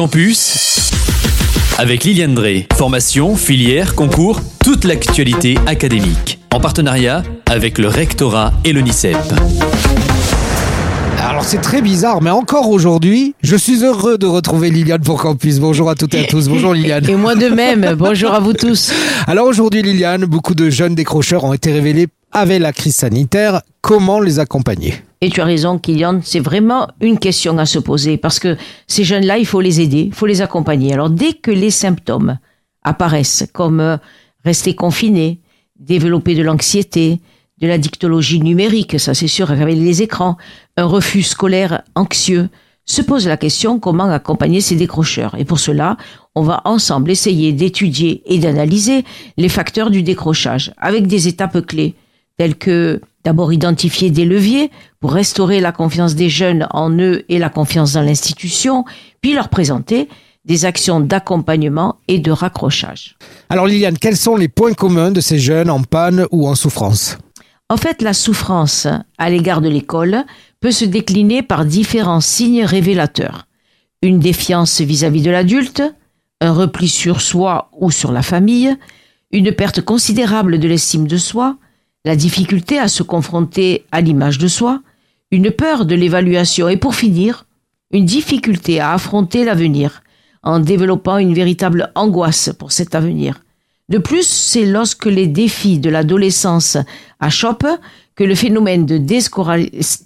Campus avec Liliane Drey. Formation, filière, concours, toute l'actualité académique. En partenariat avec le rectorat et l'ONICEP. Alors c'est très bizarre, mais encore aujourd'hui, je suis heureux de retrouver Liliane pour Campus. Bonjour à toutes et à tous. Bonjour Liliane. Et moi de même. Bonjour à vous tous. Alors aujourd'hui Liliane, beaucoup de jeunes décrocheurs ont été révélés avec la crise sanitaire. Comment les accompagner? Et tu as raison, Kylian, c'est vraiment une question à se poser parce que ces jeunes-là, il faut les aider, il faut les accompagner. Alors dès que les symptômes apparaissent, comme euh, rester confiné, développer de l'anxiété, de la dictologie numérique, ça c'est sûr, avec les écrans, un refus scolaire anxieux, se pose la question comment accompagner ces décrocheurs? Et pour cela, on va ensemble essayer d'étudier et d'analyser les facteurs du décrochage avec des étapes clés telles que D'abord identifier des leviers pour restaurer la confiance des jeunes en eux et la confiance dans l'institution, puis leur présenter des actions d'accompagnement et de raccrochage. Alors Liliane, quels sont les points communs de ces jeunes en panne ou en souffrance? En fait, la souffrance à l'égard de l'école peut se décliner par différents signes révélateurs. Une défiance vis-à-vis -vis de l'adulte, un repli sur soi ou sur la famille, une perte considérable de l'estime de soi, la difficulté à se confronter à l'image de soi, une peur de l'évaluation et pour finir, une difficulté à affronter l'avenir en développant une véritable angoisse pour cet avenir. De plus, c'est lorsque les défis de l'adolescence achoppent que le phénomène de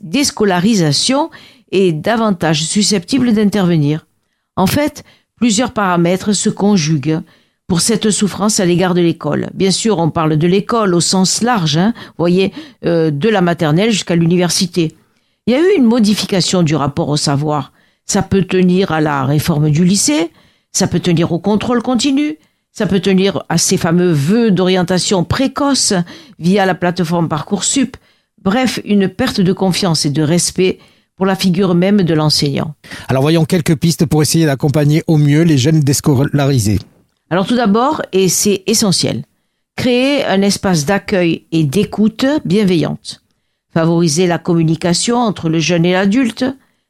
déscolarisation est davantage susceptible d'intervenir. En fait, plusieurs paramètres se conjuguent pour cette souffrance à l'égard de l'école. Bien sûr, on parle de l'école au sens large, hein, voyez, euh, de la maternelle jusqu'à l'université. Il y a eu une modification du rapport au savoir. Ça peut tenir à la réforme du lycée, ça peut tenir au contrôle continu, ça peut tenir à ces fameux vœux d'orientation précoce via la plateforme Parcoursup. Bref, une perte de confiance et de respect pour la figure même de l'enseignant. Alors voyons quelques pistes pour essayer d'accompagner au mieux les jeunes déscolarisés. Alors tout d'abord, et c'est essentiel, créer un espace d'accueil et d'écoute bienveillante, favoriser la communication entre le jeune et l'adulte,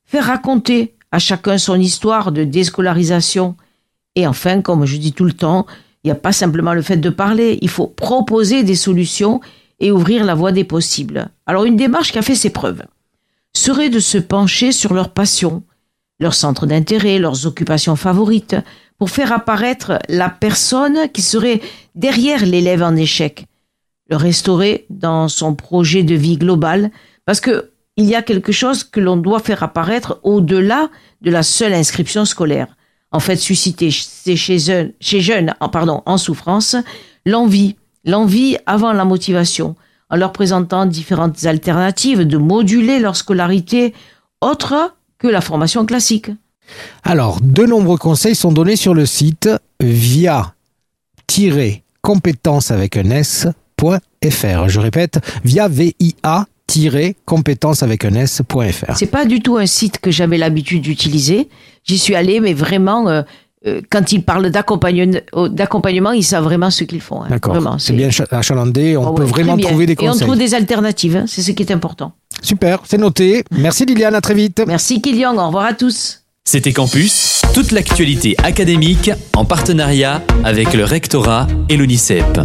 faire raconter à chacun son histoire de déscolarisation, et enfin, comme je dis tout le temps, il n'y a pas simplement le fait de parler, il faut proposer des solutions et ouvrir la voie des possibles. Alors une démarche qui a fait ses preuves serait de se pencher sur leurs passions, leurs centres d'intérêt, leurs occupations favorites, pour faire apparaître la personne qui serait derrière l'élève en échec, le restaurer dans son projet de vie global, parce que il y a quelque chose que l'on doit faire apparaître au-delà de la seule inscription scolaire. En fait, susciter chez jeunes, chez jeunes pardon, en souffrance l'envie, l'envie avant la motivation, en leur présentant différentes alternatives de moduler leur scolarité autre que la formation classique. Alors, de nombreux conseils sont donnés sur le site via-compétence avec un S.fr. Je répète, via VIA compétence avec un s.fr. C'est pas du tout un site que j'avais l'habitude d'utiliser. J'y suis allé, mais vraiment, euh, euh, quand ils parlent d'accompagnement, ils savent vraiment ce qu'ils font. Hein. D'accord. C'est bien achalandé. On oh peut vraiment trouver des conseils. Et on trouve des alternatives. Hein. C'est ce qui est important. Super, c'est noté. Merci Liliane, à très vite. Merci Kylian, au revoir à tous. C'était Campus, toute l'actualité académique en partenariat avec le rectorat et l'ONICEP.